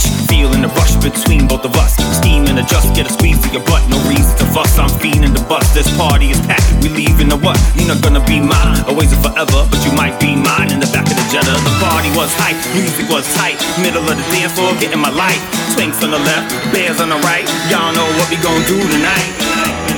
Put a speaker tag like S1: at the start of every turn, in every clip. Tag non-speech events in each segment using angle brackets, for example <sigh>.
S1: touch. Feeling the rush between both of us. Steaming to just get a squeeze to your butt. No reason to fuss. I'm feeling the bus. This party is packed. We leaving the what? You're not gonna be mine. Always and forever, but you might be mine in the back of the Jetta. The party was hype. Music was tight. Middle of the dance floor, getting my life. Twinks on the left, bears on the right. Y'all know what we gon' do tonight.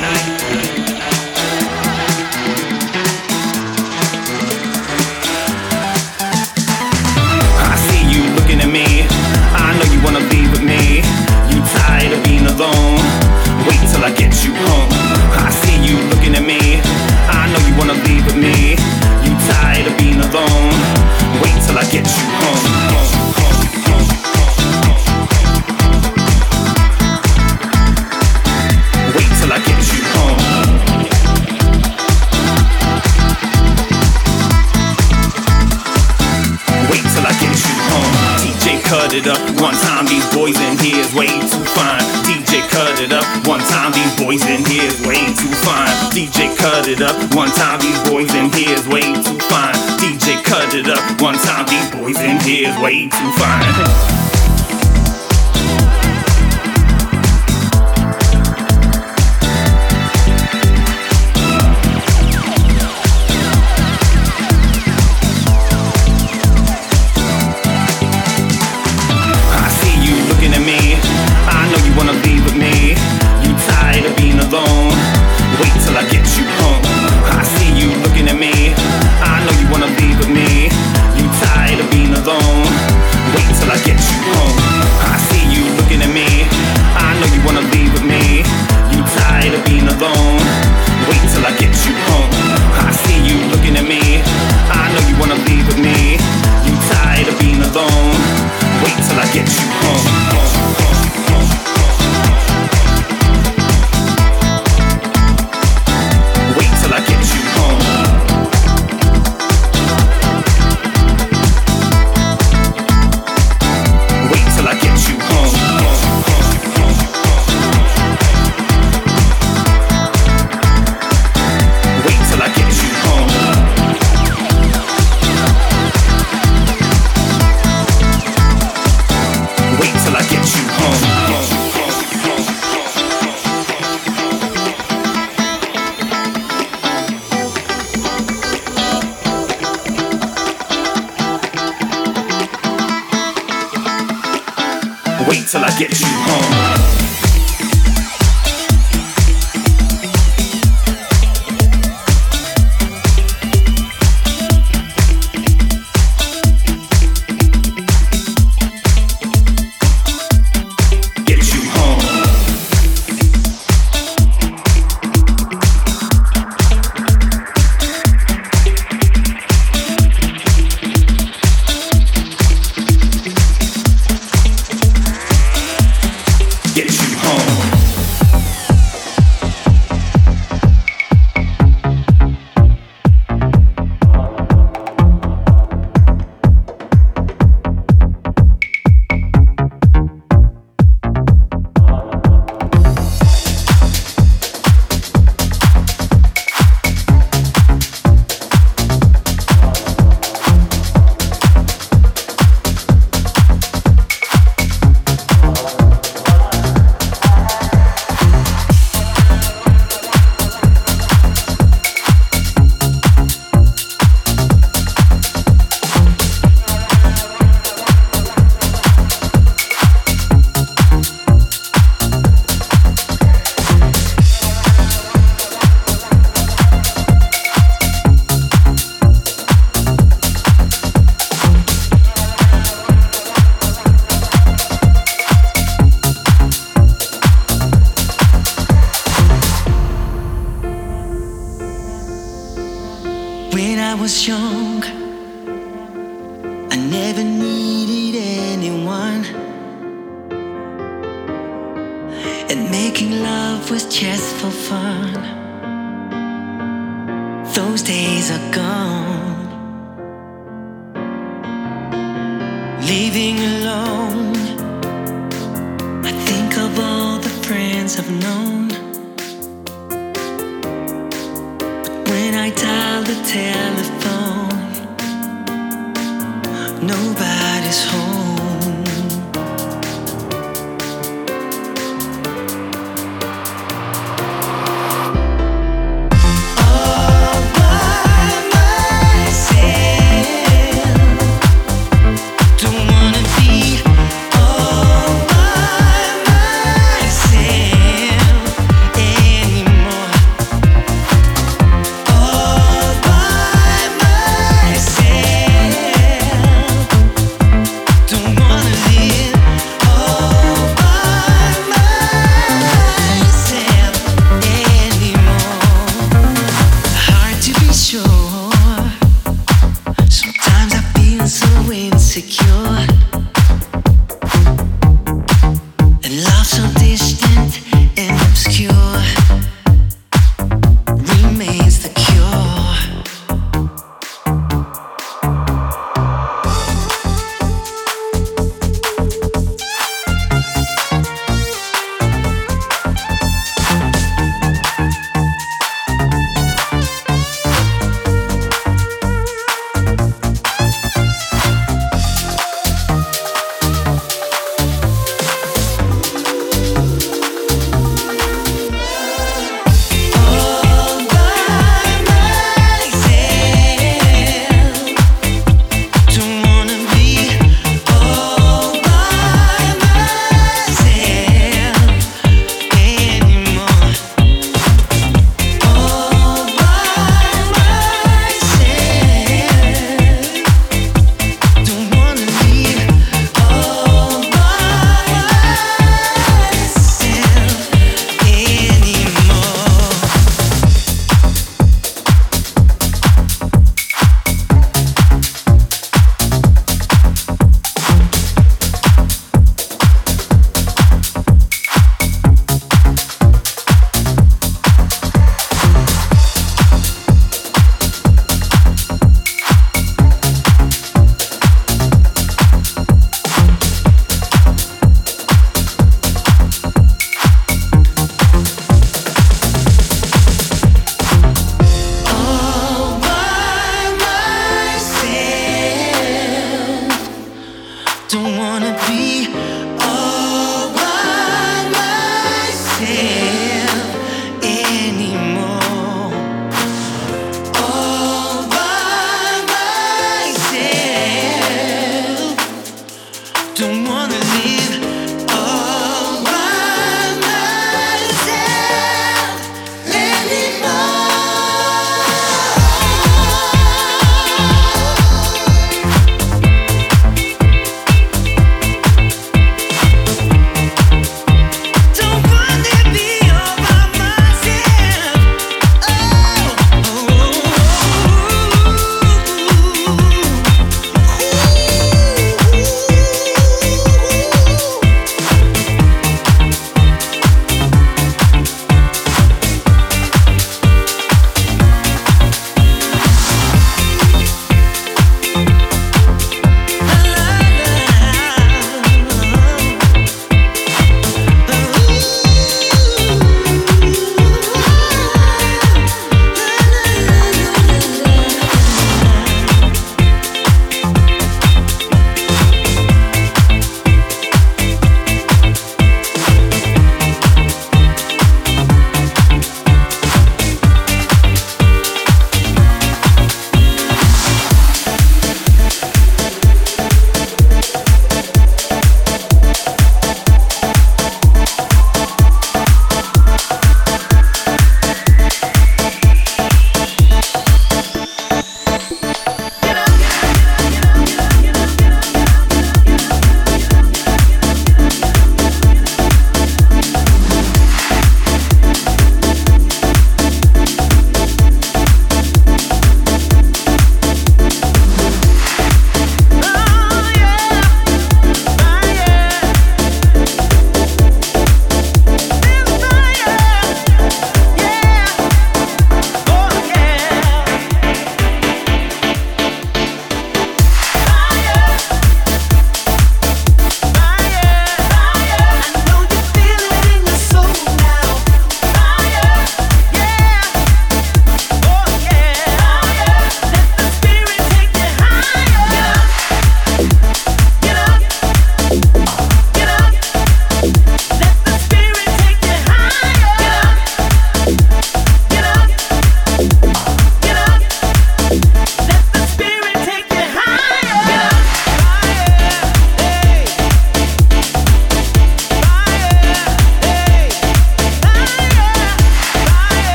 S1: You home. I see you looking at me. I know you wanna be with me. You tired of being alone. Wait till I get you home. Wait till I get you home. Wait till I get you home. DJ cut it up one time. These boys in here is way too fine. DJ cut it up boys in here is way too fine. DJ cut it up one time. These boys in here is way too fine. DJ cut it up one time. These boys in here is way too fine. <laughs>